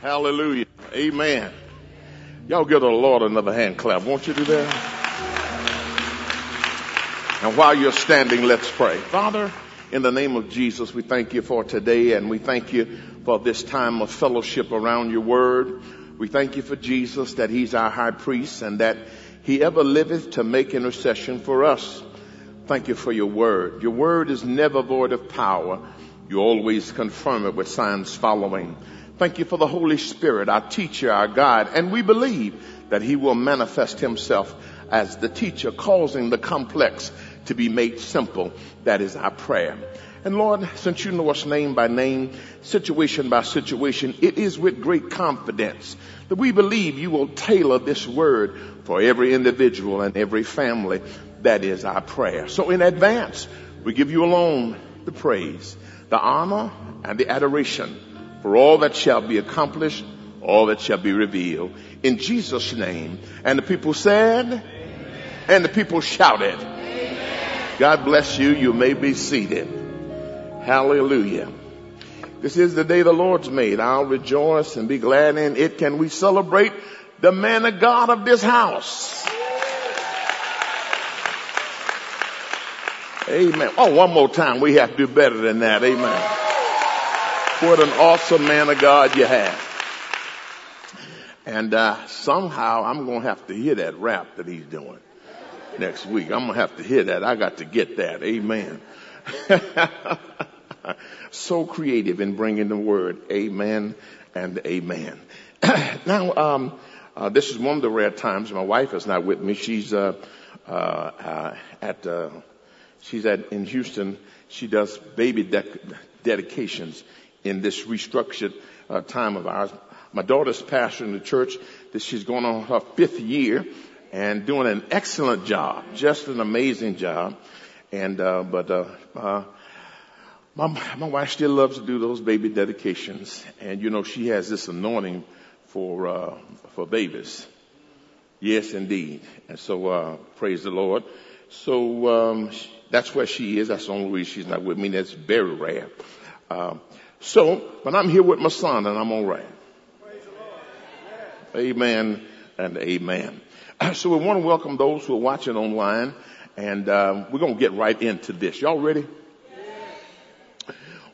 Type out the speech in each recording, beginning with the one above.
Hallelujah. Amen. Y'all give the Lord another hand clap. Won't you do that? And while you're standing, let's pray. Father, in the name of Jesus, we thank you for today and we thank you for this time of fellowship around your word. We thank you for Jesus that he's our high priest and that he ever liveth to make intercession for us. Thank you for your word. Your word is never void of power. You always confirm it with signs following. Thank you for the Holy Spirit, our teacher, our guide, and we believe that he will manifest himself as the teacher, causing the complex to be made simple. That is our prayer. And Lord, since you know us name by name, situation by situation, it is with great confidence that we believe you will tailor this word for every individual and every family. That is our prayer. So in advance, we give you alone the praise, the honor, and the adoration for all that shall be accomplished, all that shall be revealed. In Jesus' name. And the people said, Amen. and the people shouted. Amen. God bless you. You may be seated. Hallelujah. This is the day the Lord's made. I'll rejoice and be glad in it. Can we celebrate the man of God of this house? Amen. Oh, one more time. We have to do better than that. Amen. What an awesome man of God you have. And uh, somehow I'm going to have to hear that rap that he's doing next week. I'm going to have to hear that. I got to get that. Amen. so creative in bringing the word. Amen and amen. now, um, uh, this is one of the rare times my wife is not with me. She's uh, uh, uh at uh, She's at, in Houston. She does baby de- dedications in this restructured uh, time of ours. My daughter's pastor in the church. That she's going on her fifth year and doing an excellent job, just an amazing job. And uh, but uh, uh, my my wife still loves to do those baby dedications, and you know she has this anointing for uh, for babies. Yes, indeed. And so uh, praise the Lord. So um, that's where she is. That's the only reason she's not with me. That's very rare. Um, so, but I'm here with my son and I'm all right. Amen and amen. So we want to welcome those who are watching online and um, we're going to get right into this. Y'all ready?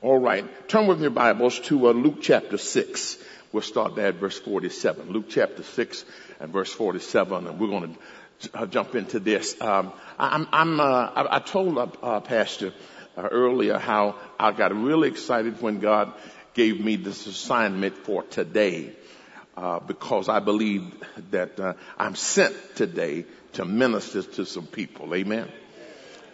All right. Turn with your Bibles to uh, Luke chapter 6. We'll start there at verse 47. Luke chapter 6 and verse 47 and we're going to uh, jump into this. Um, I'm, I'm uh, I, I, told uh, uh Pastor uh, Uh, earlier how I got really excited when God gave me this assignment for today, uh, because I believe that uh, I'm sent today to minister to some people. Amen.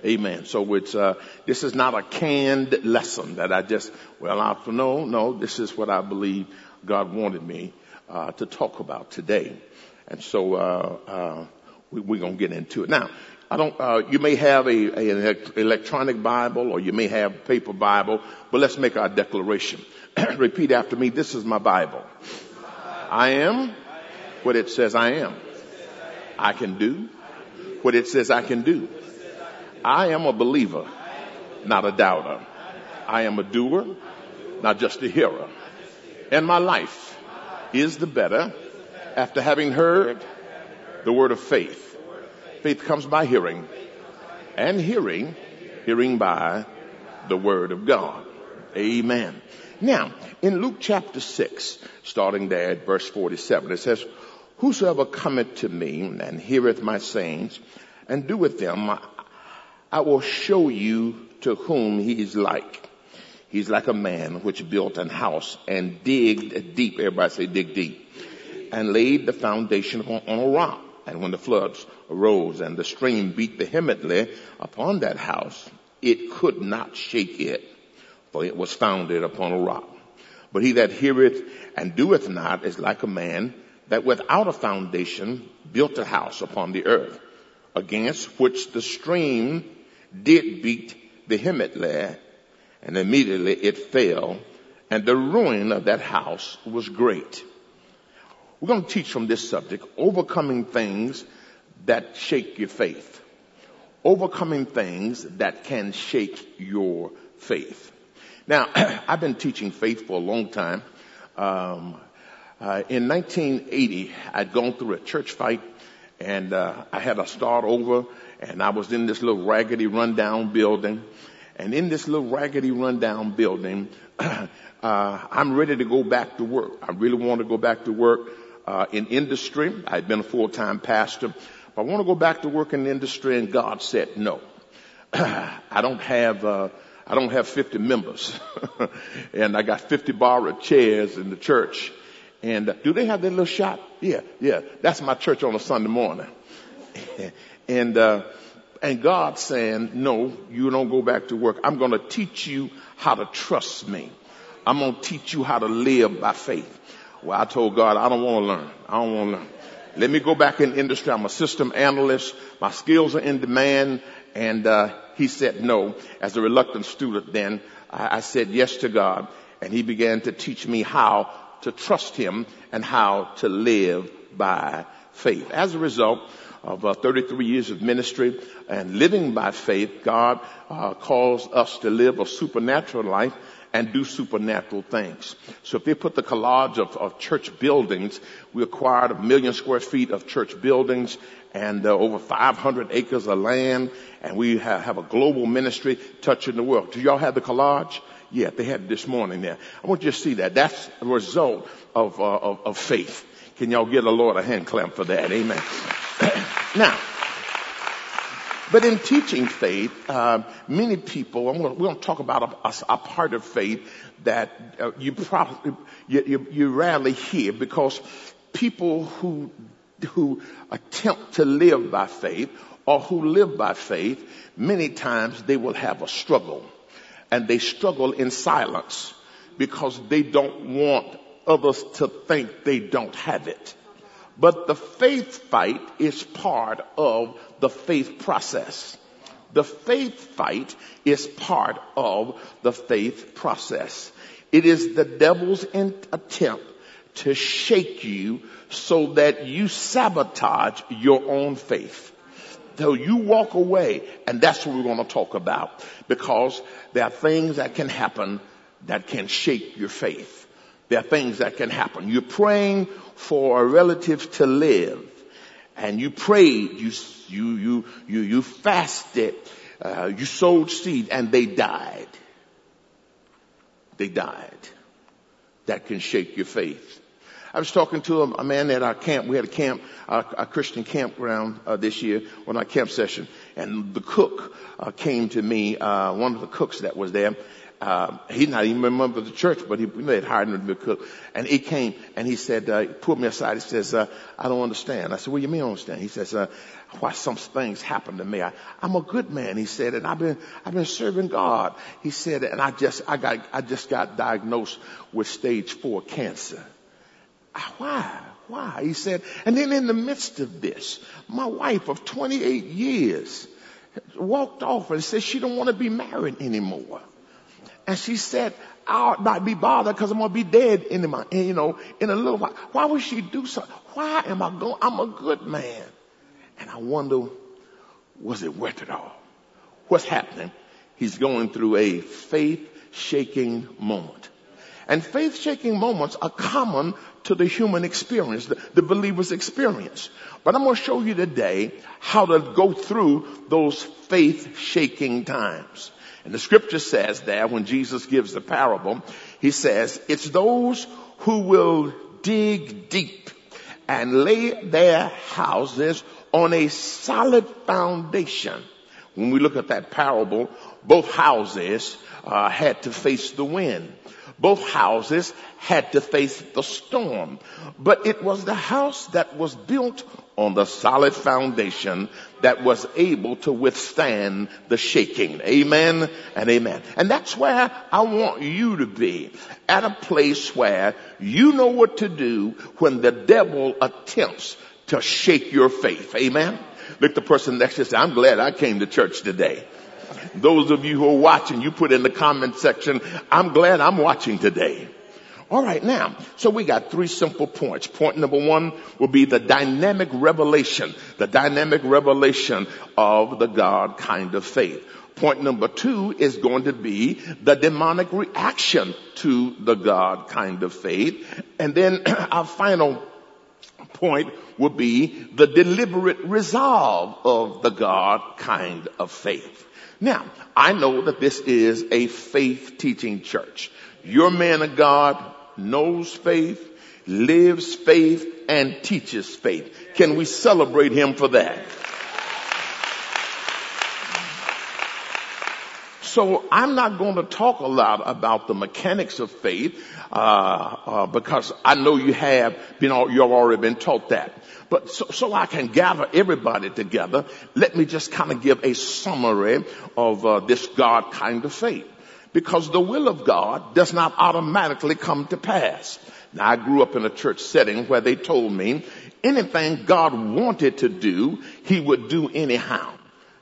Amen. So it's uh, this is not a canned lesson that I just well I no no this is what I believe God wanted me to talk about today, and so we, are to get into it. Now, I don't, uh, you may have a, a, an electronic Bible or you may have a paper Bible, but let's make our declaration. Repeat after me. This is my Bible. I am what it says I am. I can do what it says I can do. I am a believer, not a doubter. I am a doer, not just a hearer. And my life is the better after having heard the word of faith. Faith comes by hearing, and hearing, hearing by the word of God. Amen. Now, in Luke chapter 6, starting there at verse 47, it says, Whosoever cometh to me and heareth my sayings and doeth them, I will show you to whom he is like. He's like a man which built an house and digged deep. Everybody say dig deep. And laid the foundation on, on a rock. And when the floods arose and the stream beat vehemently upon that house, it could not shake it, for it was founded upon a rock. But he that heareth and doeth not is like a man that without a foundation built a house upon the earth, against which the stream did beat vehemently, and immediately it fell, and the ruin of that house was great. We're going to teach from this subject, overcoming things that shake your faith. Overcoming things that can shake your faith. Now, I've been teaching faith for a long time. Um, Uh, in 1980, I'd gone through a church fight and uh, I had to start over and I was in this little raggedy rundown building and in this little raggedy rundown building, uh, I'm ready to go back to work. I really want to go back to work uh, in industry. I'd been a full-time pastor. I want to go back to work in the industry and God said no. I don't have, uh, I don't have 50 members and I got 50 borrowed chairs in the church. And uh, do they have that little shop? Yeah, yeah. That's my church on a Sunday morning. and, uh, and God saying, no, you don't go back to work. I'm going to teach you how to trust me. I'm going to teach you how to live by faith. Well, I told God, I don't want to learn. I don't want to learn. Let me go back in industry. I'm a system analyst. My skills are in demand. And, uh, he said no. As a reluctant student then, I, I said yes to God. And he began to teach me how to trust him and how to live by faith. As a result, of uh, 33 years of ministry and living by faith, God uh, calls us to live a supernatural life and do supernatural things. So if they put the collage of, of church buildings, we acquired a million square feet of church buildings and uh, over 500 acres of land, and we have, have a global ministry touching the world. Do y'all have the collage? Yeah, they had it this morning there. I want you to see that. That's a result of, uh, of, of faith. Can y'all get a Lord a hand clap for that? Amen. now, but in teaching faith, uh, many people, and we're going to talk about a, a, part of faith that uh, you probably you, you, you rarely hear because people who who attempt to live by faith or who live by faith, many times they will have a struggle, and they struggle in silence because they don't want others to think they don't have it. But the faith fight is part of the faith process. The faith fight is part of the faith process. It is the devil's attempt to shake you so that you sabotage your own faith. So you walk away, and that's what we're going to talk about because there are things that can happen that can shake your faith. There are things that can happen. You're praying for a relative to live and you prayed, you, you, you, you, you fasted, uh, you sowed seed and they died. They died. That can shake your faith. I was talking to a, man at our camp. We had a camp, a, a Christian campground uh, this year on our camp session, and the cook uh, came to me. Uh, one of the cooks that was there, uh, he's not even a member of the church, but he, they had hired him to be a cook. And he came and he said, uh, he pulled me aside. He says, uh, I don't understand. I said, what do you mean I don't understand? He says, uh, why some things happen to me. I, I'm a good man. He said, and I've been, I've been serving God. He said, and I just, I got, I just got diagnosed with stage four cancer. Why? Why? He said, and then in the midst of this, my wife of 28 years walked off and said she don't want to be married anymore. And she said, I will not be bothered because I'm going to be dead in my, you know, in a little while. Why would she do so? Why am I going? I'm a good man. And I wonder, was it worth it all? What's happening? He's going through a faith shaking moment. And faith shaking moments are common to the human experience, the, the believer's experience. But I'm going to show you today how to go through those faith shaking times. And the scripture says there when Jesus gives the parable, he says, it's those who will dig deep and lay their houses on a solid foundation. When we look at that parable, both houses uh, had to face the wind. Both houses had to face the storm. But it was the house that was built on the solid foundation that was able to withstand the shaking. Amen and amen. And that's where I want you to be. At a place where you know what to do when the devil attempts to shake your faith. Amen. Look the person next to you say, I'm glad I came to church today. Those of you who are watching, you put in the comment section, I'm glad I'm watching today. All right, now, so we got three simple points. Point number one will be the dynamic revelation, the dynamic revelation of the God kind of faith. Point number two is going to be the demonic reaction to the God kind of faith. And then our final point will be the deliberate resolve of the God kind of faith. Now, I know that this is a faith teaching church. Your man of God knows faith, lives faith, and teaches faith. Can we celebrate him for that? So I'm not going to talk a lot about the mechanics of faith uh, uh, because I know you have been you've already been taught that. But so, so I can gather everybody together, let me just kind of give a summary of uh, this God kind of faith. Because the will of God does not automatically come to pass. Now I grew up in a church setting where they told me anything God wanted to do, He would do anyhow.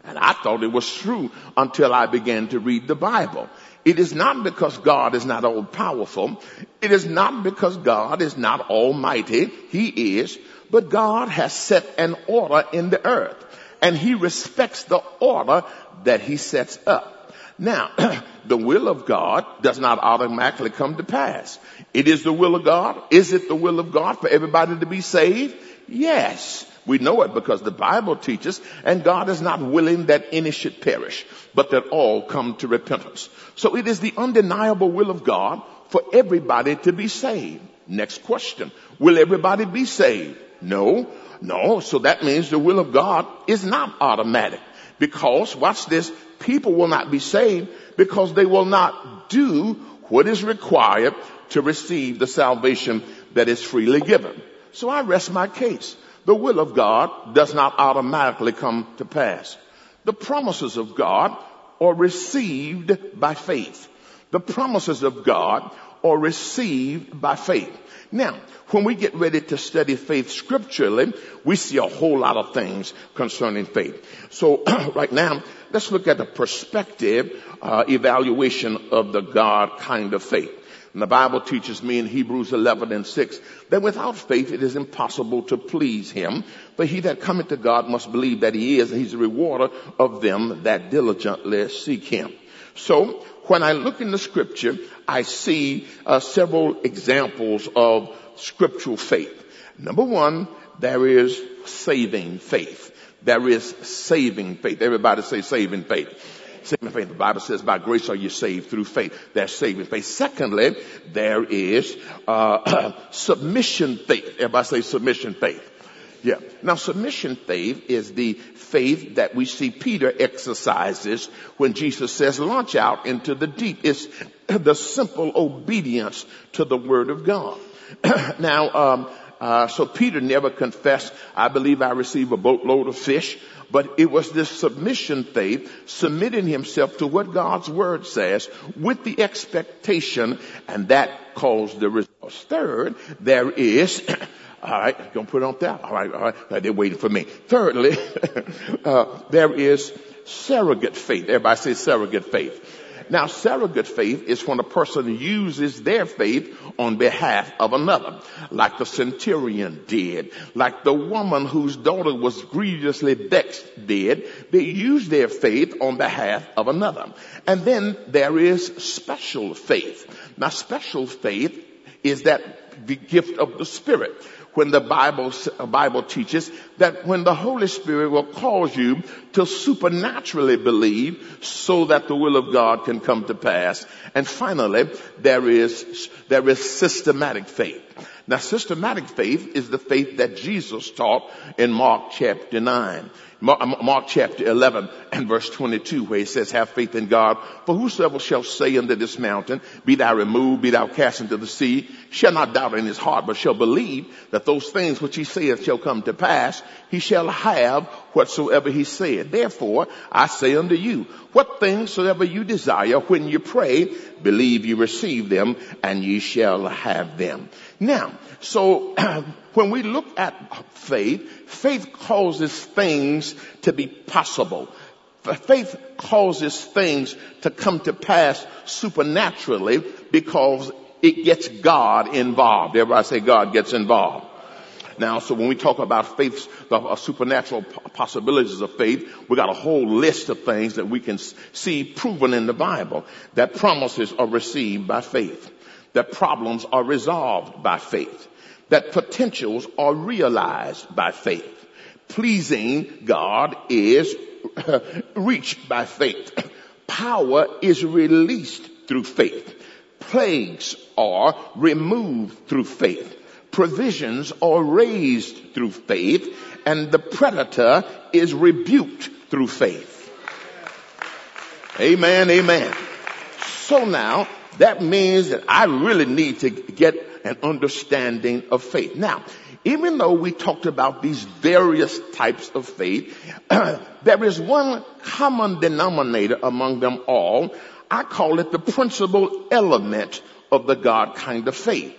And I thought it was true until I began to read the Bible. It is not because God is not all powerful. It is not because God is not almighty. He is. But God has set an order in the earth. And He respects the order that He sets up. Now, the will of God does not automatically come to pass. It is the will of God. Is it the will of God for everybody to be saved? Yes. We know it because the Bible teaches, and God is not willing that any should perish, but that all come to repentance. So it is the undeniable will of God for everybody to be saved. Next question. Will everybody be saved? No. No. So that means the will of God is not automatic. Because, watch this, people will not be saved because they will not do what is required to receive the salvation that is freely given. So I rest my case the will of God does not automatically come to pass. The promises of God are received by faith. The promises of God are received by faith. Now, when we get ready to study faith scripturally, we see a whole lot of things concerning faith. So right now, let's look at the perspective uh, evaluation of the God kind of faith. And the Bible teaches me in Hebrews 11 and 6 that without faith it is impossible to please him. But he that cometh to God must believe that he is, and he's a rewarder of them that diligently seek him. So when I look in the scripture, I see uh, several examples of scriptural faith. Number one, there is saving faith. There is saving faith. Everybody say saving faith. Saving faith. The Bible says, by grace are you saved through faith. That's saving faith. Secondly, there is uh, submission faith. Everybody say submission faith. Yeah. Now submission faith is the faith that we see Peter exercises when Jesus says launch out into the deep. It's the simple obedience to the word of God. now, um, uh, so Peter never confessed, I believe I received a boatload of fish. But it was this submission faith, submitting himself to what God's word says with the expectation, and that caused the results. Third, there is, all right, don't put it on that. All right, all right, they're waiting for me. Thirdly, uh, there is surrogate faith. Everybody say surrogate faith. Now, surrogate faith is when a person uses their faith on behalf of another, like the centurion did, like the woman whose daughter was grievously vexed did. They use their faith on behalf of another. And then there is special faith. Now, special faith is that the gift of the Spirit when the Bible, uh, Bible teaches that when the Holy Spirit will cause you to supernaturally believe so that the will of God can come to pass. And finally, there is, there is systematic faith. Now systematic faith is the faith that Jesus taught in Mark chapter 9. Mark chapter 11 and verse 22 where he says, have faith in God. For whosoever shall say unto this mountain, be thou removed, be thou cast into the sea, shall not doubt in his heart, but shall believe that those things which he saith shall come to pass, he shall have whatsoever he said. Therefore, I say unto you, what things soever you desire when you pray, believe you receive them and ye shall have them. Now, so when we look at faith, faith causes things to be possible. Faith causes things to come to pass supernaturally because it gets God involved. Everybody say God gets involved. Now, so when we talk about faith, the uh, supernatural possibilities of faith, we got a whole list of things that we can see proven in the Bible. That promises are received by faith. That problems are resolved by faith. That potentials are realized by faith. Pleasing God is reached by faith. Power is released through faith. Plagues are removed through faith. Provisions are raised through faith and the predator is rebuked through faith. Amen, amen. So now that means that I really need to get an understanding of faith. Now, even though we talked about these various types of faith, there is one common denominator among them all. I call it the principal element of the God kind of faith.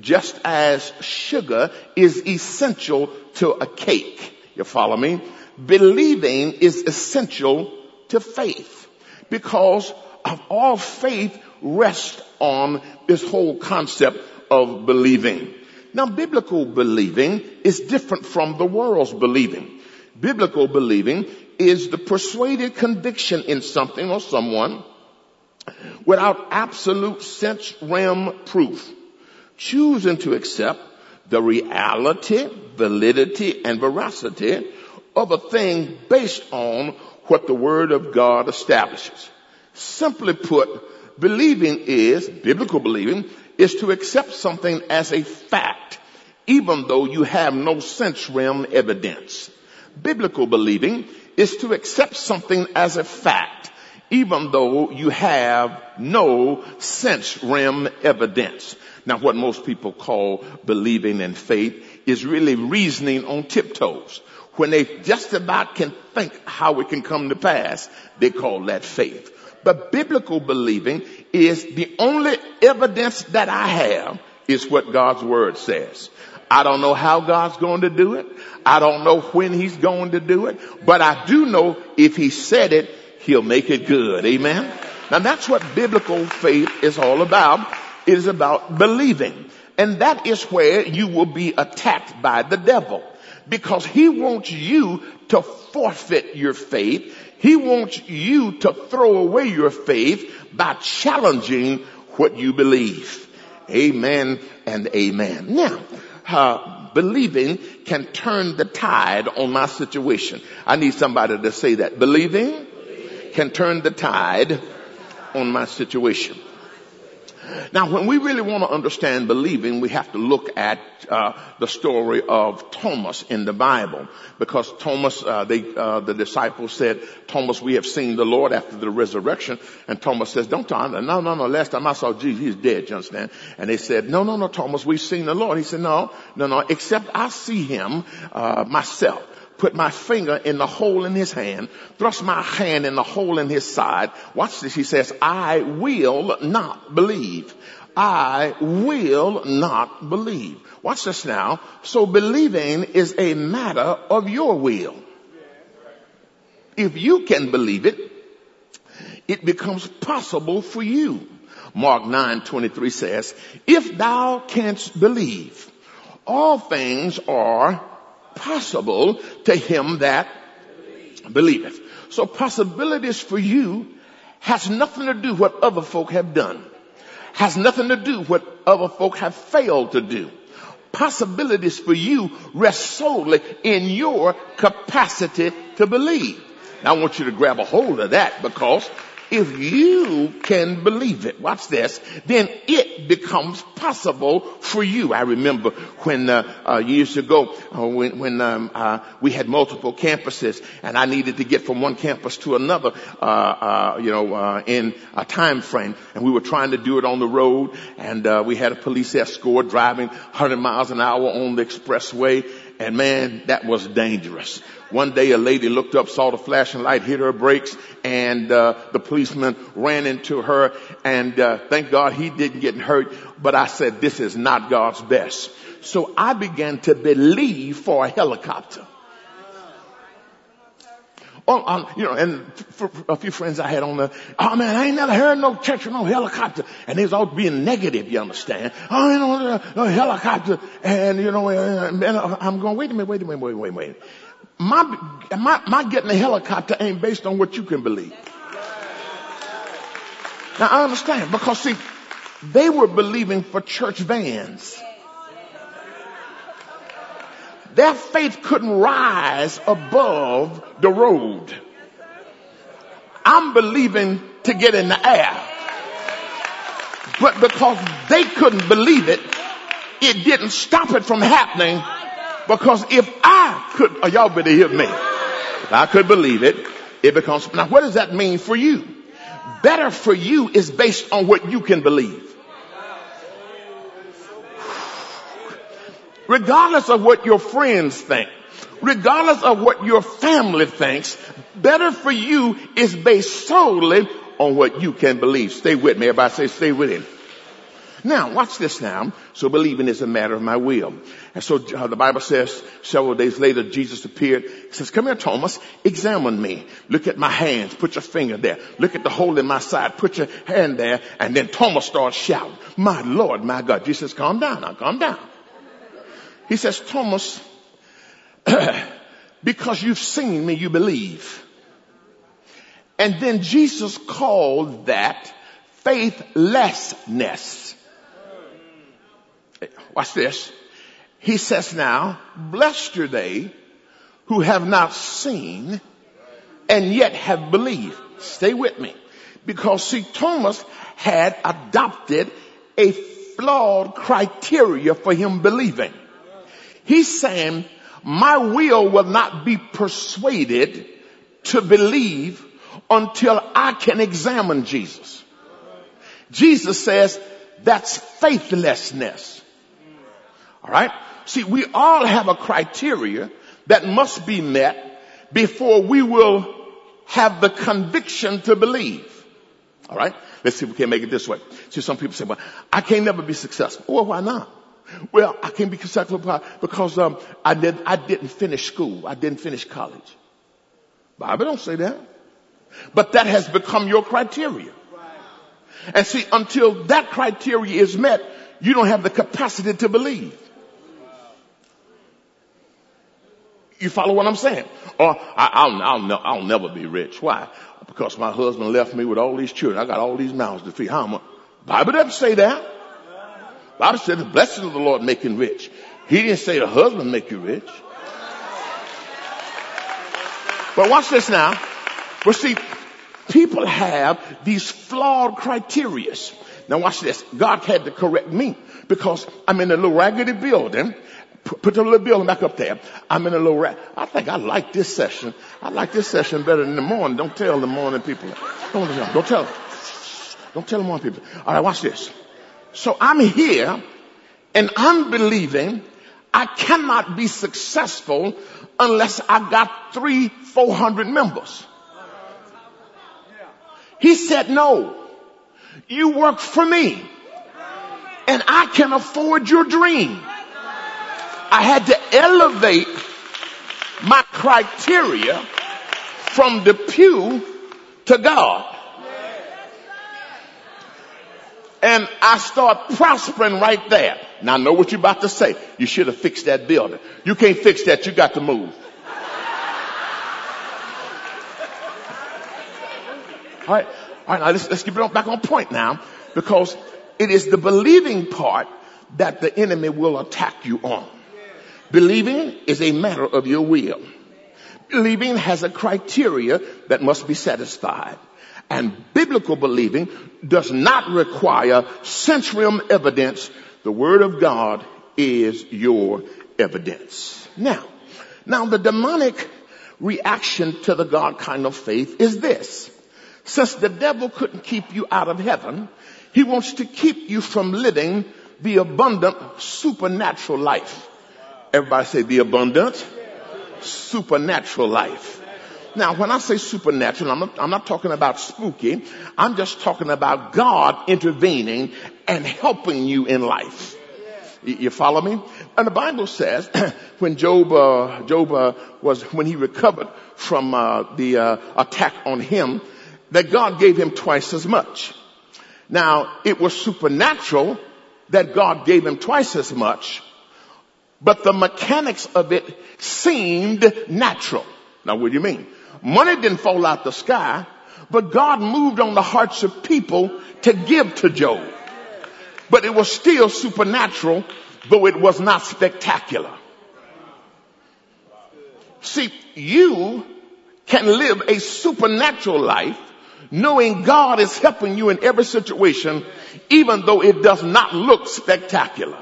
Just as sugar is essential to a cake. You follow me? Believing is essential to faith because of all faith rests on this whole concept of believing. Now biblical believing is different from the world's believing. Biblical believing is the persuaded conviction in something or someone without absolute sense realm proof, choosing to accept the reality, validity, and veracity of a thing based on what the Word of God establishes. Simply put, believing is, biblical believing, is to accept something as a fact, even though you have no sense realm evidence. Biblical believing is to accept something as a fact, even though you have no sense realm evidence. Now what most people call believing in faith is really reasoning on tiptoes. When they just about can think how it can come to pass, they call that faith. But biblical believing is the only evidence that I have is what God's word says. I don't know how God's going to do it. I don't know when he's going to do it, but I do know if he said it, he'll make it good. Amen. Now that's what biblical faith is all about. It is about believing. And that is where you will be attacked by the devil because he wants you to forfeit your faith he wants you to throw away your faith by challenging what you believe. Amen and amen. Now, uh, believing can turn the tide on my situation. I need somebody to say that. Believing can turn the tide on my situation. Now, when we really want to understand believing, we have to look at uh, the story of Thomas in the Bible, because Thomas, uh, they, uh, the disciples said, "Thomas, we have seen the Lord after the resurrection," and Thomas says, "Don't tell no, no, no. Last time I saw Jesus, he's dead. You understand?" And they said, "No, no, no, Thomas, we've seen the Lord." He said, "No, no, no. Except I see him uh, myself." Put my finger in the hole in his hand, thrust my hand in the hole in his side. Watch this. He says, I will not believe. I will not believe. Watch this now. So believing is a matter of your will. If you can believe it, it becomes possible for you. Mark 9, 23 says, if thou canst believe, all things are possible to him that believeth. So possibilities for you has nothing to do what other folk have done. Has nothing to do what other folk have failed to do. Possibilities for you rest solely in your capacity to believe. Now I want you to grab a hold of that because if you can believe it, watch this, then it becomes possible for you. I remember when uh, uh, years ago uh, when, when um, uh, we had multiple campuses and I needed to get from one campus to another, uh, uh, you know, in a time frame, and we were trying to do it on the road, and we had a police escort driving 100 miles an hour on the expressway, and man, that was dangerous. One day a lady looked up, saw the flashing light, hit her brakes, and uh, the policeman ran into her. And uh, thank God he didn't get hurt. But I said, this is not God's best. So I began to believe for a helicopter. Oh, um, you know, and a few friends I had on the, oh man, I ain't never heard no church or no helicopter. And they was all being negative, you understand? Oh, you know, uh, no helicopter. And, you know, uh, and uh, I'm going, wait a minute, wait a minute, wait, wait, wait. My, my, my getting a helicopter ain't based on what you can believe. Now I understand because see, they were believing for church vans. Their faith couldn't rise above the road. I'm believing to get in the air. But because they couldn't believe it, it didn't stop it from happening. Because if I could, y'all better hear me. If I could believe it, it becomes, now what does that mean for you? Better for you is based on what you can believe. Regardless of what your friends think, regardless of what your family thinks, better for you is based solely on what you can believe. Stay with me. Everybody say stay with him. Now, watch this now. So believing is a matter of my will. And so uh, the Bible says several days later, Jesus appeared. He says, come here, Thomas, examine me. Look at my hands. Put your finger there. Look at the hole in my side. Put your hand there. And then Thomas starts shouting, my Lord, my God. Jesus calm down now, calm down. He says, Thomas, because you've seen me, you believe. And then Jesus called that faithlessness. Watch this. He says now, blessed are they who have not seen and yet have believed. Stay with me. Because see, Thomas had adopted a flawed criteria for him believing. He's saying, my will will not be persuaded to believe until I can examine Jesus. Jesus says that's faithlessness. All right. See, we all have a criteria that must be met before we will have the conviction to believe. All right. Let's see if we can make it this way. See, some people say, well, I can't never be successful. Well, why not? Well, I can't be successful because um, I did I didn't finish school. I didn't finish college. Bible don't say that. But that has become your criteria. And see, until that criteria is met, you don't have the capacity to believe. You follow what I'm saying? Or I, will I'll, I'll, I'll never be rich. Why? Because my husband left me with all these children. I got all these mouths to feed. How am I? Bible doesn't say that. Bible said the blessing of the Lord make him rich. He didn't say the husband make you rich. But watch this now. But see, people have these flawed criterias. Now watch this. God had to correct me because I'm in a little raggedy building. Put the little building back up there. I'm in a little rag. I think I like this session. I like this session better than the morning. Don't tell the morning people. Don't, don't tell. Don't tell the morning people. All right, watch this. So I'm here and I'm believing I cannot be successful unless I got three, four hundred members. He said, no, you work for me and I can afford your dream. I had to elevate my criteria from the pew to God. And I start prospering right there. Now I know what you're about to say. You should have fixed that building. You can't fix that. You got to move. All right. All right. Now let's, let's get back on point now because it is the believing part that the enemy will attack you on. Believing is a matter of your will. Believing has a criteria that must be satisfied. And biblical believing does not require sense realm evidence. The word of God is your evidence. Now, now the demonic reaction to the God kind of faith is this. Since the devil couldn't keep you out of heaven, he wants to keep you from living the abundant supernatural life. Everybody say the abundant supernatural life. Now, when I say supernatural, I'm not, I'm not talking about spooky. I'm just talking about God intervening and helping you in life. You follow me? And the Bible says when Job, uh, Job uh, was, when he recovered from uh, the uh, attack on him, that God gave him twice as much. Now, it was supernatural that God gave him twice as much, but the mechanics of it seemed natural. Now, what do you mean? Money didn't fall out the sky, but God moved on the hearts of people to give to Job. But it was still supernatural, though it was not spectacular. See, you can live a supernatural life knowing God is helping you in every situation, even though it does not look spectacular.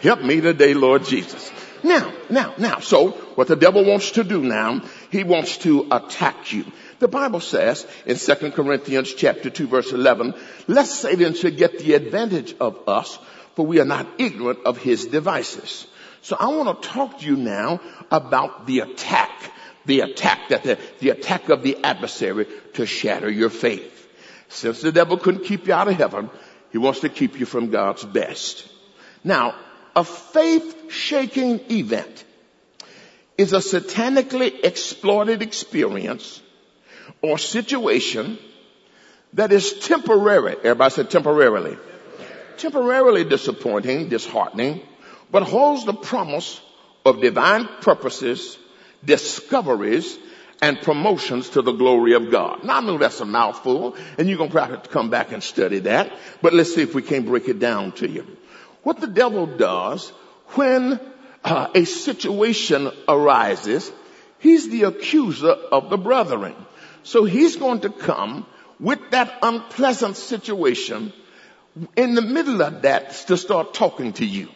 Help me today, Lord Jesus. Now, now, now, so what the devil wants to do now, he wants to attack you. The Bible says in 2 Corinthians chapter 2 verse 11, lest Satan should get the advantage of us, for we are not ignorant of his devices. So I want to talk to you now about the attack the attack that the, the attack of the adversary to shatter your faith. Since the devil couldn't keep you out of heaven, he wants to keep you from God's best. Now, a faith shaking event is a satanically exploited experience or situation that is temporary. Everybody said temporarily. Temporarily disappointing, disheartening, but holds the promise of divine purposes discoveries and promotions to the glory of God. Now I know that's a mouthful and you're probably have to come back and study that, but let's see if we can break it down to you. What the devil does when uh, a situation arises, he's the accuser of the brethren. So he's going to come with that unpleasant situation in the middle of that to start talking to you.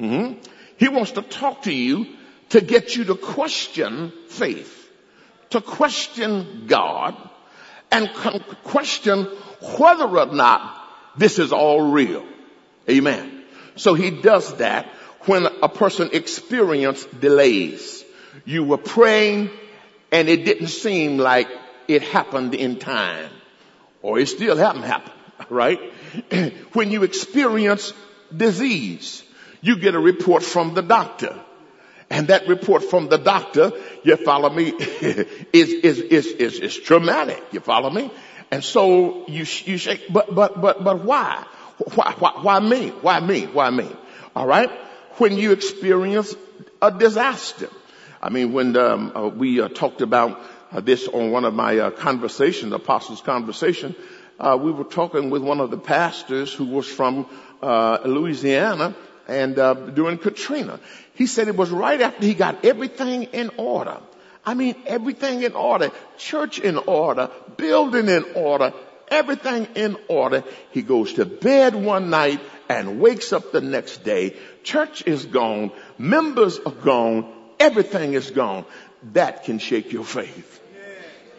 Mm-hmm. He wants to talk to you to get you to question faith, to question God, and question whether or not this is all real. Amen. So he does that when a person experiences delays. You were praying and it didn't seem like it happened in time. Or it still haven't happened, right? when you experience disease, you get a report from the doctor and that report from the doctor, you follow me, is, is, is, is, is traumatic. You follow me? And so you, you shake, but, but, but, but why? Why, why, why me? Why me? Why me? All right. When you experience a disaster. I mean, when um, uh, we uh, talked about uh, this on one of my uh, conversations, apostles' conversation, uh, we were talking with one of the pastors who was from uh, Louisiana, and uh, during Katrina. He said it was right after he got everything in order. I mean, everything in order. Church in order, building in order, everything in order. He goes to bed one night and wakes up the next day. Church is gone. Members are gone. Everything is gone. That can shake your faith.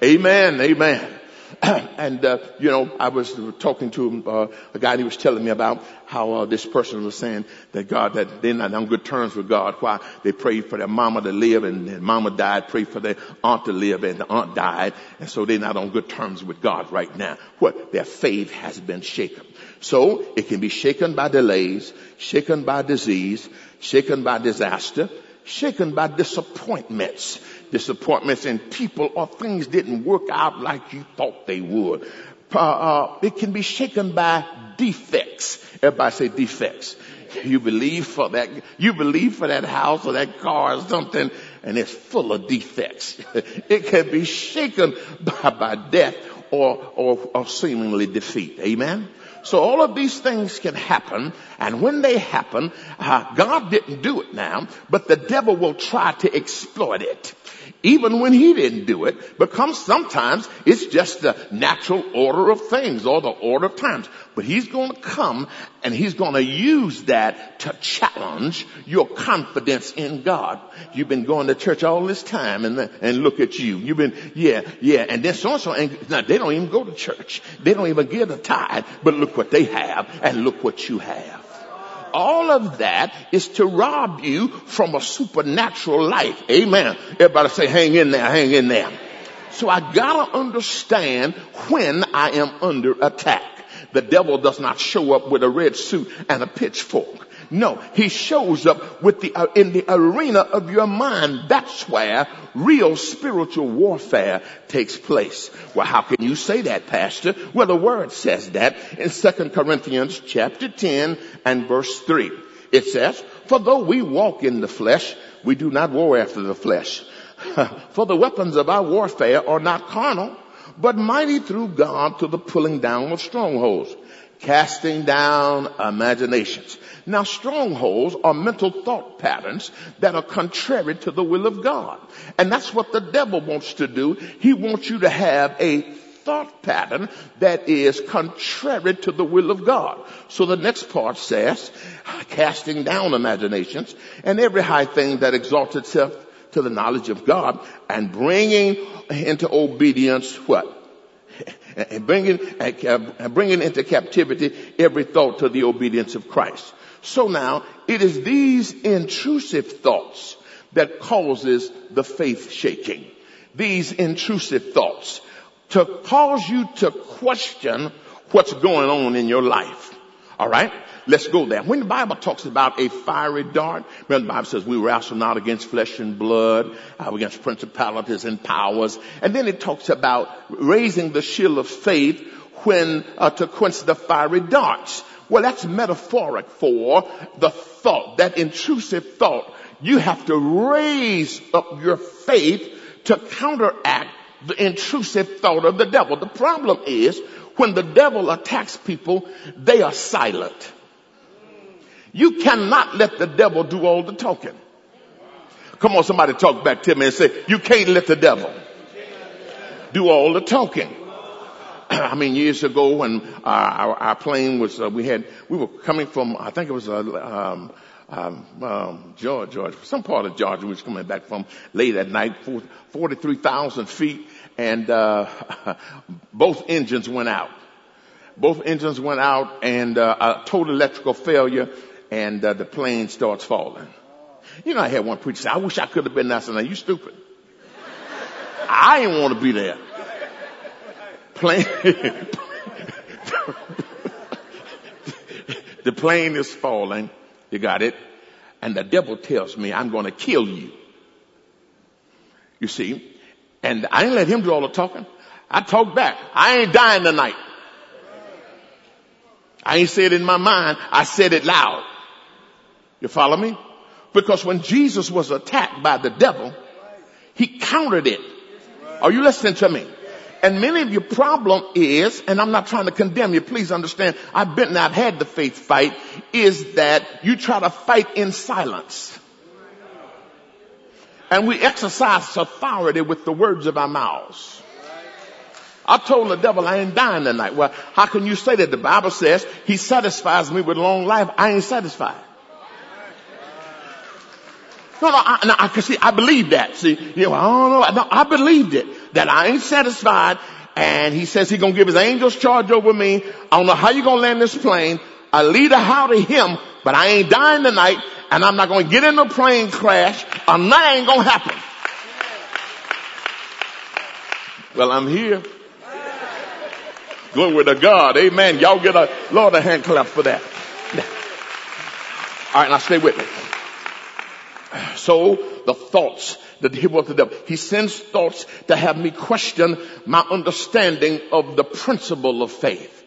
Amen. Amen. and uh, you know, I was talking to uh, a guy. And he was telling me about how uh, this person was saying that God that they're not on good terms with God. Why they prayed for their mama to live and their mama died. Prayed for their aunt to live and the aunt died, and so they're not on good terms with God right now. What their faith has been shaken. So it can be shaken by delays, shaken by disease, shaken by disaster, shaken by disappointments. Disappointments in people or things didn't work out like you thought they would. Uh, it can be shaken by defects. Everybody say defects. You believe for that, you believe for that house or that car or something and it's full of defects. it can be shaken by, by death or, or, or seemingly defeat. Amen. So all of these things can happen, and when they happen, uh, God didn't do it now, but the devil will try to exploit it even when he didn't do it, because sometimes it's just the natural order of things or the order of times. But he's going to come and he's going to use that to challenge your confidence in God. You've been going to church all this time and, and look at you. You've been, yeah, yeah. And then so and so, and now they don't even go to church. They don't even give a tithe, but look what they have and look what you have all of that is to rob you from a supernatural life. Amen. Everybody say, hang in there, hang in there. So I gotta understand when I am under attack. The devil does not show up with a red suit and a pitchfork. No, he shows up with the, uh, in the arena of your mind. That's where real spiritual warfare takes place. Well, how can you say that, pastor? Well, the word says that in 2 Corinthians chapter 10 and verse 3. It says, for though we walk in the flesh, we do not war after the flesh. for the weapons of our warfare are not carnal, but mighty through God to the pulling down of strongholds casting down imaginations. Now strongholds are mental thought patterns that are contrary to the will of God. And that's what the devil wants to do. He wants you to have a thought pattern that is contrary to the will of God. So the next part says, casting down imaginations and every high thing that exalts itself to the knowledge of God and bringing into obedience what? and bringing, and bringing into captivity every thought to the obedience of Christ. So now it is these intrusive thoughts that causes the faith shaking. These intrusive thoughts to cause you to question what's going on in your life. All right? Let's go there. When the Bible talks about a fiery dart, remember the Bible says we wrestle not against flesh and blood, uh, against principalities and powers. And then it talks about raising the shield of faith when, uh, to quench the fiery darts. Well, that's metaphoric for the thought, that intrusive thought. You have to raise up your faith to counteract the intrusive thought of the devil. The problem is when the devil attacks people, they are silent. You cannot let the devil do all the talking. Come on, somebody talk back to me and say, you can't let the devil do all the talking. I mean, years ago when uh, our, our, plane was, uh, we had, we were coming from, I think it was, uh, um, um, um, Georgia, Georgia, some part of Georgia we was coming back from late at night, 43,000 feet, and, uh, both engines went out. Both engines went out and, uh, a total electrical failure and uh, the plane starts falling. You know, I had one preacher say, I wish I could have been there. I said, you stupid. I didn't want to be there. Plane, the plane is falling. You got it? And the devil tells me, I'm going to kill you. You see? And I didn't let him do all the talking. I talked back. I ain't dying tonight. I ain't said it in my mind. I said it loud. You follow me? Because when Jesus was attacked by the devil, he countered it. Are you listening to me? And many of your problem is, and I'm not trying to condemn you, please understand, I've been, I've had the faith fight, is that you try to fight in silence. And we exercise authority with the words of our mouths. I told the devil I ain't dying tonight. Well, how can you say that? The Bible says he satisfies me with long life. I ain't satisfied. No, no, I, no, I, see, I believe that. See, you know, I don't know. No, I believed it. That I ain't satisfied. And he says he's gonna give his angels charge over me. I don't know how you gonna land this plane. I lead a how to him, but I ain't dying tonight. And I'm not gonna get in a plane crash. Or nothing ain't gonna happen. Well, I'm here. Glory to God. Amen. Y'all get a Lord a hand clap for that. All right, now stay with me. So the thoughts that he the devil. He sends thoughts to have me question my understanding of the principle of faith.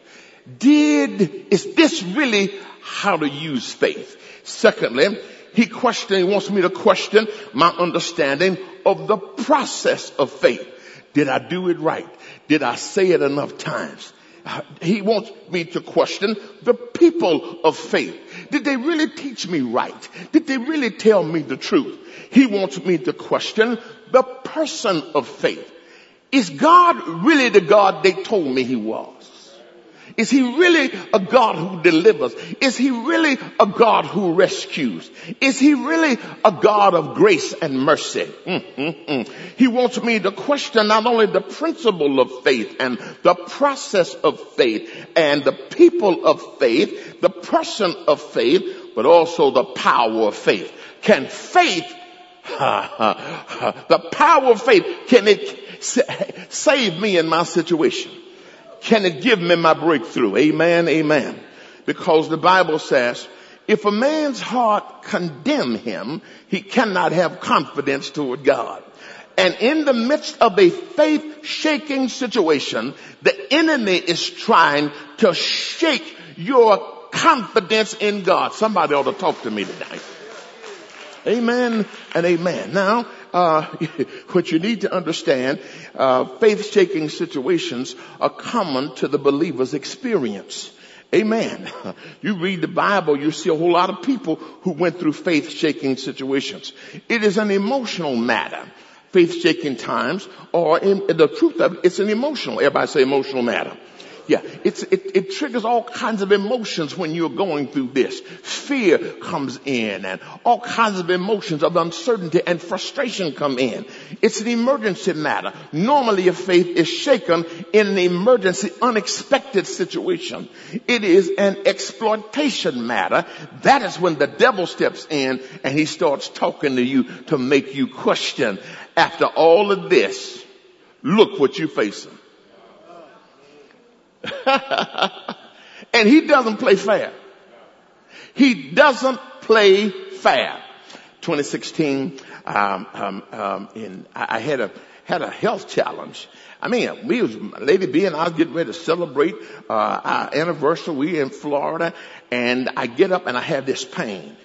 Did, is this really how to use faith? Secondly, he question, he wants me to question my understanding of the process of faith. Did I do it right? Did I say it enough times? He wants me to question the people of faith. Did they really teach me right? Did they really tell me the truth? He wants me to question the person of faith. Is God really the God they told me he was? Is he really a God who delivers? Is he really a God who rescues? Is he really a God of grace and mercy? Mm-hmm. He wants me to question not only the principle of faith and the process of faith and the people of faith, the person of faith, but also the power of faith. Can faith the power of faith, can it save me in my situation? Can it give me my breakthrough? Amen, amen. Because the Bible says if a man's heart condemn him, he cannot have confidence toward God. And in the midst of a faith shaking situation, the enemy is trying to shake your confidence in God. Somebody ought to talk to me tonight. Amen and amen. Now, uh, what you need to understand, uh, faith shaking situations are common to the believer's experience. Amen. You read the Bible, you see a whole lot of people who went through faith shaking situations. It is an emotional matter. Faith shaking times, or in, the truth of it, it's an emotional, everybody say emotional matter. Yeah, it, it triggers all kinds of emotions when you're going through this. Fear comes in and all kinds of emotions of uncertainty and frustration come in. It's an emergency matter. Normally your faith is shaken in an emergency, unexpected situation. It is an exploitation matter. That is when the devil steps in and he starts talking to you to make you question. After all of this, look what you're facing. and he doesn't play fair. He doesn't play fair. 2016, um, um, um, in, I, had a had a health challenge. I mean, we was Lady B and I was getting ready to celebrate uh, our anniversary. We in Florida, and I get up and I have this pain,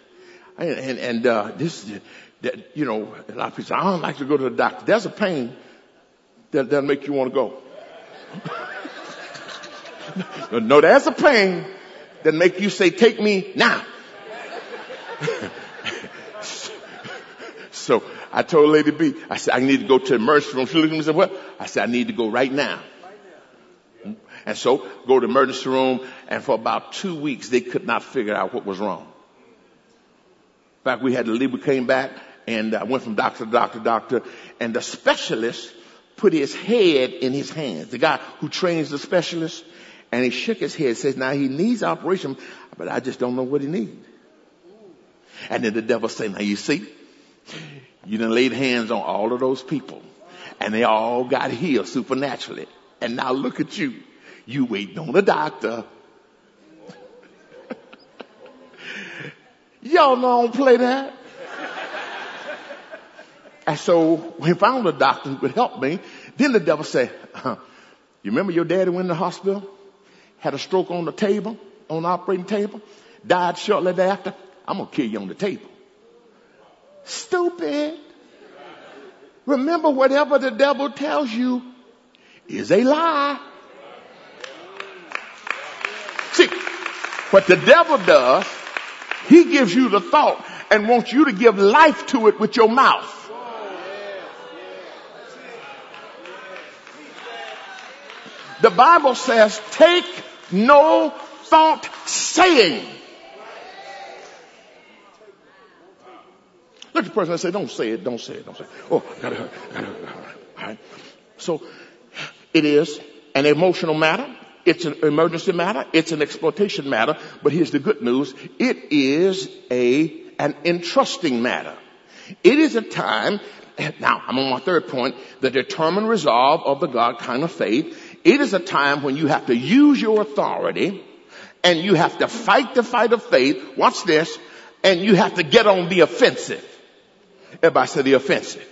and and, and uh, this, that, you know, a lot of people say I don't like to go to the doctor. There's a pain that doesn't make you want to go. no, there's a pain that make you say, take me now. so I told Lady B, I said, I need to go to the emergency room. She looked at me and said, what? I said, I need to go right now. And so go to emergency room and for about two weeks they could not figure out what was wrong. In fact, we had to leave, we came back and I went from doctor to doctor to doctor and the specialist put his head in his hands. The guy who trains the specialist, and he shook his head, says, now he needs operation, but I just don't know what he needs. And then the devil said, now you see, you done laid hands on all of those people and they all got healed supernaturally. And now look at you. You waiting on a doctor. Y'all don't play that. and so we found a doctor who could help me. Then the devil said, you remember your daddy went in the hospital? Had a stroke on the table, on the operating table, died shortly thereafter. I'm to kill you on the table. Stupid. Remember whatever the devil tells you is a lie. See, what the devil does, he gives you the thought and wants you to give life to it with your mouth. The Bible says, take no thought saying. Look at the person and say, don't say it, don't say it, don't say it. Oh, gotta, gotta, gotta. All right. So it is an emotional matter. It's an emergency matter. It's an exploitation matter. But here's the good news. It is a, an entrusting matter. It is a time, now I'm on my third point, the determined resolve of the God kind of faith it is a time when you have to use your authority and you have to fight the fight of faith. Watch this. And you have to get on the offensive. Everybody say the offensive.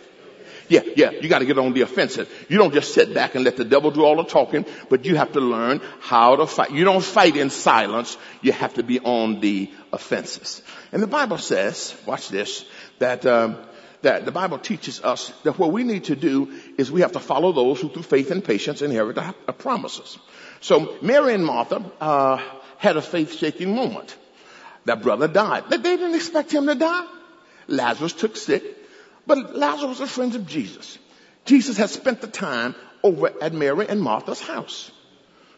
Yeah, yeah, you gotta get on the offensive. You don't just sit back and let the devil do all the talking, but you have to learn how to fight. You don't fight in silence. You have to be on the offenses. And the Bible says, watch this, that, um, that the Bible teaches us that what we need to do is we have to follow those who through faith and patience inherit the promises. So Mary and Martha uh, had a faith-shaking moment. Their brother died. They didn't expect him to die. Lazarus took sick, but Lazarus was a friend of Jesus. Jesus had spent the time over at Mary and Martha's house.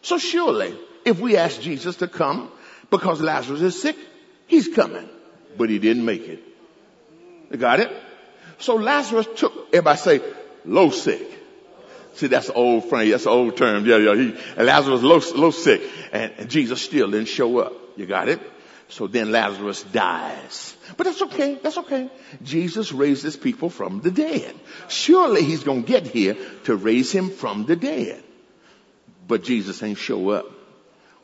So surely, if we ask Jesus to come because Lazarus is sick, he's coming. But he didn't make it. You got it? So Lazarus took, everybody say, low sick. See, that's the old phrase. That's the old term. Yeah, yeah. He, and Lazarus low, low sick. And, and Jesus still didn't show up. You got it? So then Lazarus dies. But that's okay. That's okay. Jesus raises people from the dead. Surely he's to get here to raise him from the dead. But Jesus ain't show up.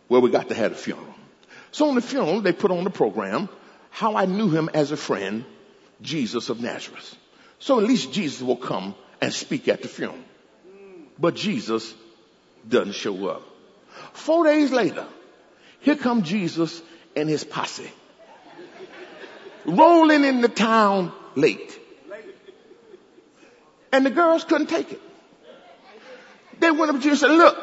Well, we got to have a funeral. So on the funeral, they put on the program how I knew him as a friend, Jesus of Nazareth. So at least Jesus will come and speak at the funeral. But Jesus doesn't show up. Four days later, here come Jesus and his posse. Rolling in the town late. And the girls couldn't take it. They went up to Jesus and said, look,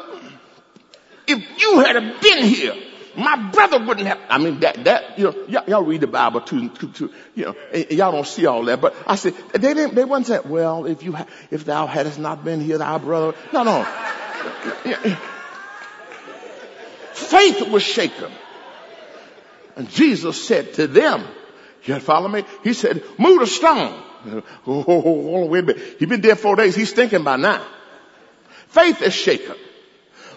if you had been here, my brother wouldn't have, I mean, that, that, you know, y- y'all read the Bible too, too, too, you know, y'all don't see all that, but I said, they didn't, they wasn't saying, well, if you, ha- if thou hadst not been here, thy brother, no, no. Faith was shaken. And Jesus said to them, you follow me? He said, move the stone. Oh, oh, oh, wait a minute. He's been dead four days. He's thinking by now. Faith is shaken.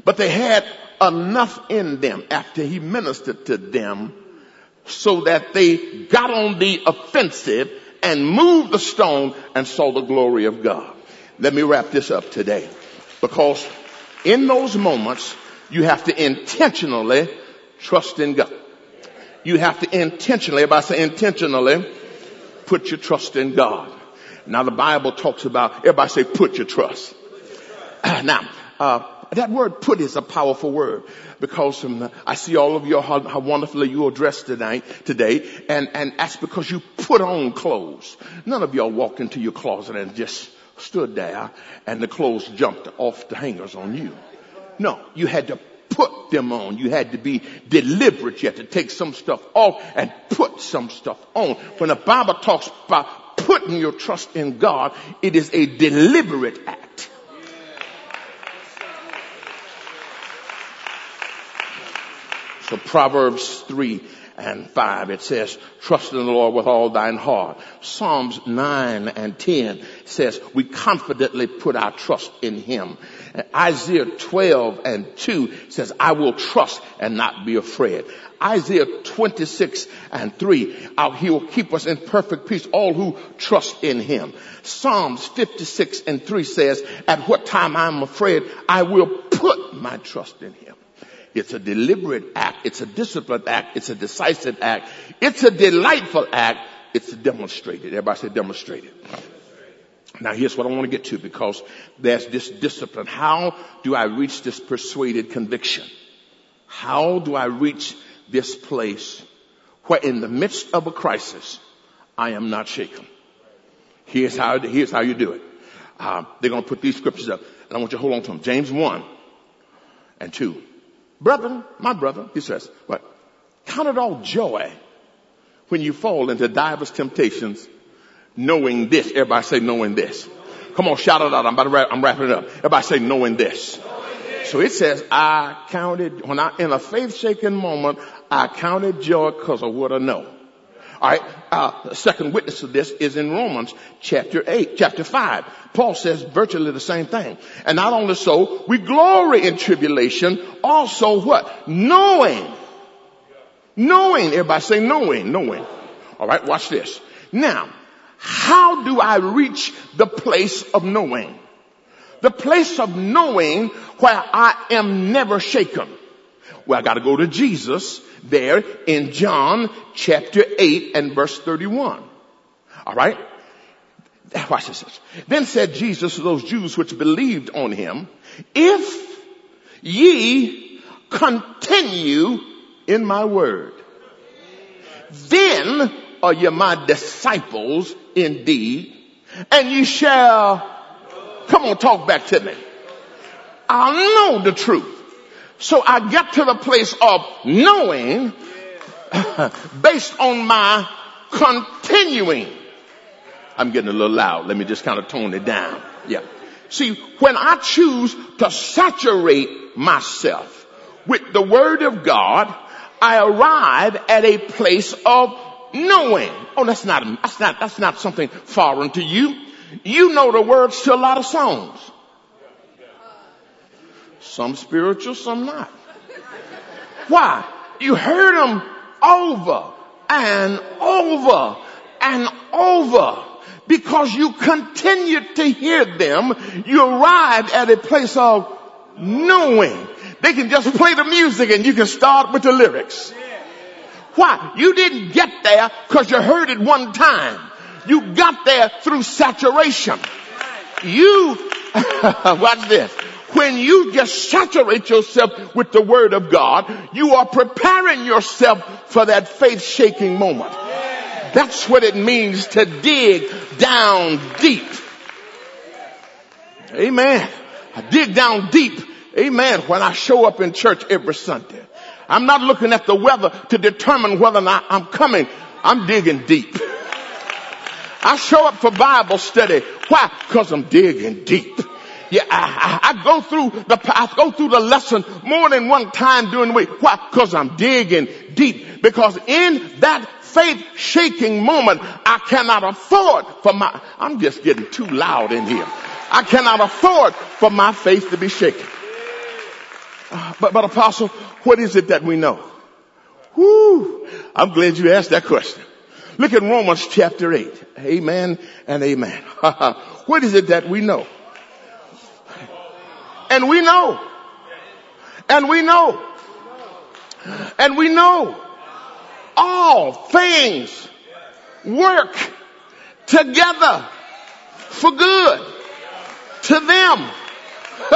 But they had enough in them after he ministered to them so that they got on the offensive and moved the stone and saw the glory of God. Let me wrap this up today because in those moments you have to intentionally trust in God. You have to intentionally, if I say intentionally, put your trust in God. Now the Bible talks about, everybody say put your trust. Now, uh, that word put is a powerful word because um, I see all of you how, how wonderfully you are dressed tonight, today, and, and that's because you put on clothes. None of y'all walked into your closet and just stood there and the clothes jumped off the hangers on you. No, you had to put them on. You had to be deliberate. You had to take some stuff off and put some stuff on. When the Bible talks about putting your trust in God, it is a deliberate act. Proverbs 3 and 5, it says, trust in the Lord with all thine heart. Psalms 9 and 10 says, we confidently put our trust in him. And Isaiah 12 and 2 says, I will trust and not be afraid. Isaiah 26 and 3, he will keep us in perfect peace, all who trust in him. Psalms 56 and 3 says, at what time I'm afraid, I will put my trust in him. It's a deliberate act. It's a disciplined act. It's a decisive act. It's a delightful act. It's demonstrated. Everybody say demonstrated. Now here's what I want to get to because there's this discipline. How do I reach this persuaded conviction? How do I reach this place where in the midst of a crisis, I am not shaken? Here's how, here's how you do it. Uh, they're going to put these scriptures up and I want you to hold on to them. James 1 and 2. Brethren, my brother, he says, what? Count it all joy when you fall into divers temptations, knowing this. Everybody say knowing this. Come on, shout it out. I'm about to wrap, I'm wrapping it up. Everybody say knowing this. So it says, I counted, when I, in a faith shaking moment, I counted joy because of what I know. All right. Uh, the second witness of this is in Romans chapter eight, chapter five. Paul says virtually the same thing. And not only so, we glory in tribulation. Also what? Knowing. Knowing. Everybody say knowing, knowing. All right. Watch this. Now, how do I reach the place of knowing? The place of knowing where I am never shaken. Well, I got to go to Jesus there in John chapter 8 and verse 31. All right? Watch this. Then said Jesus to those Jews which believed on him, if ye continue in my word, then are ye my disciples indeed, and ye shall, come on, talk back to me. I'll know the truth so I get to the place of knowing based on my continuing. I'm getting a little loud. Let me just kind of tone it down. Yeah. See, when I choose to saturate myself with the word of God, I arrive at a place of knowing. Oh, that's not, that's not, that's not something foreign to you. You know the words to a lot of songs. Some spiritual, some not. Why? You heard them over and over and over. Because you continued to hear them, you arrive at a place of knowing. They can just play the music and you can start with the lyrics. Why? You didn't get there because you heard it one time. You got there through saturation. You, watch this. When you just saturate yourself with the word of God, you are preparing yourself for that faith shaking moment. That's what it means to dig down deep. Amen. I dig down deep. Amen. When I show up in church every Sunday. I'm not looking at the weather to determine whether or not I'm coming. I'm digging deep. I show up for Bible study. Why? Because I'm digging deep. Yeah, I, I, I, go through the I go through the lesson more than one time during the week. Why? Because I'm digging deep. Because in that faith shaking moment, I cannot afford for my. I'm just getting too loud in here. I cannot afford for my faith to be shaken. Uh, but, but apostle, what is it that we know? Whoo! I'm glad you asked that question. Look at Romans chapter 8. Amen and amen. what is it that we know? And we know. And we know. And we know all things work together for good to them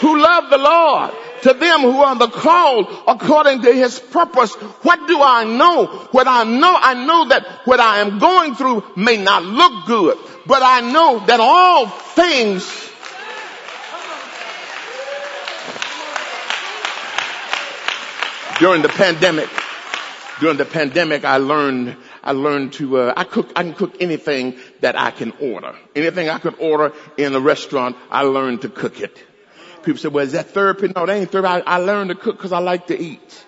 who love the Lord to them who are the called according to his purpose. What do I know? What I know, I know that what I am going through may not look good, but I know that all things during the pandemic, during the pandemic, I learned, I learned to, uh, I cook, I can cook anything that I can order. Anything I could order in a restaurant, I learned to cook it. People say, well, is that therapy? No, that ain't therapy. I, I learned to cook because I like to eat.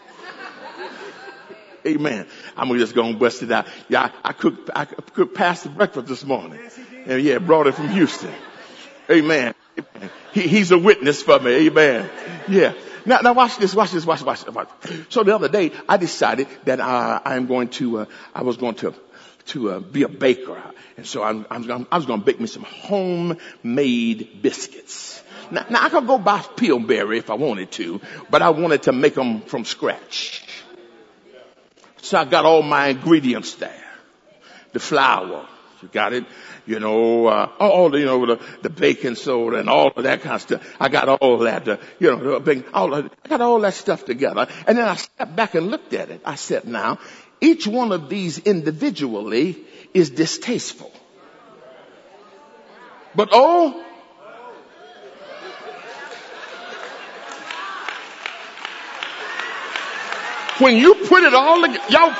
Amen. I'm just gonna bust it out. Yeah, I, I cooked, I cooked pasta breakfast this morning. And yeah, brought it from Houston. Amen. He, he's a witness for me. Amen. Yeah. Now, now watch this, watch this, watch, watch, watch. So the other day, I decided that uh, I'm going to, uh, I was going to, to uh, be a baker, and so I'm, I'm, I was going to bake me some homemade biscuits. Now, now I could go buy Pillsbury if I wanted to, but I wanted to make them from scratch. So I got all my ingredients there. The flour, you got it? You know, uh, all the, you know, the, the baking soda and all of that kind of stuff. I got all that, uh, you know, all of, I got all that stuff together. And then I stepped back and looked at it. I said, now, each one of these individually is distasteful. But oh, When you put it all together, y'all,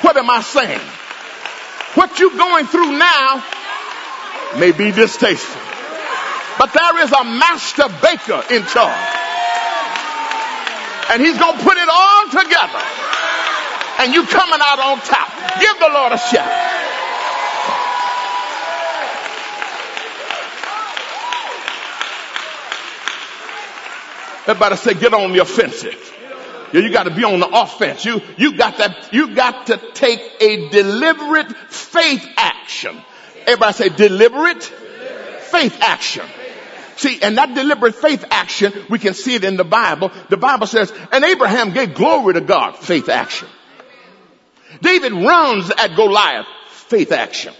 what am I saying? What you're going through now may be distasteful. But there is a master baker in charge. And he's going to put it all together. And you coming out on top. Give the Lord a shout. Everybody say, get on the offensive. You got to be on the offense. You, you got that, you got to take a deliberate faith action. Everybody say deliberate faith action. See, and that deliberate faith action, we can see it in the Bible. The Bible says, and Abraham gave glory to God, faith action. David runs at Goliath, faith action.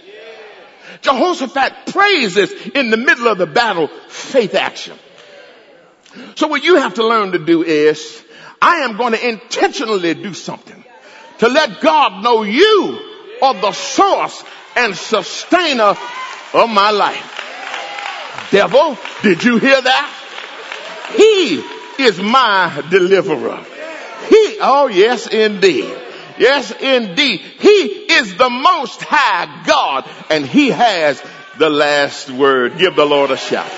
Jehoshaphat praises in the middle of the battle, faith action. So what you have to learn to do is I am going to intentionally do something to let God know you are the source and sustainer of my life. Devil, did you hear that? He is my deliverer. He, oh yes indeed. Yes indeed. He is the most high God and he has the last word. Give the Lord a shout.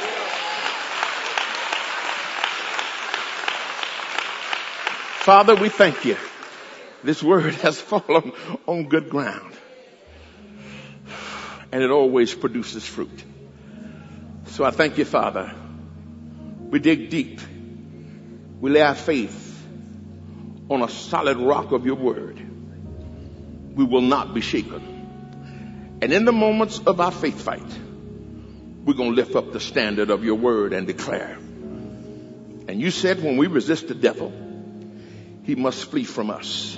Father, we thank you. This word has fallen on good ground. And it always produces fruit. So I thank you, Father. We dig deep. We lay our faith on a solid rock of your word. We will not be shaken. And in the moments of our faith fight, we're going to lift up the standard of your word and declare And you said when we resist the devil, he must flee from us.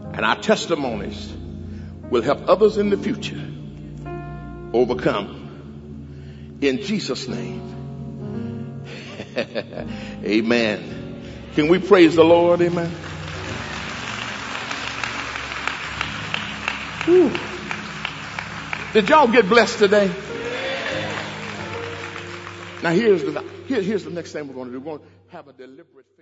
And our testimonies will help others in the future overcome. In Jesus' name. Amen. Can we praise the Lord? Amen. Whew. Did y'all get blessed today? Now here's the, here, here's the next thing we're going to do. We're going to have a deliberate.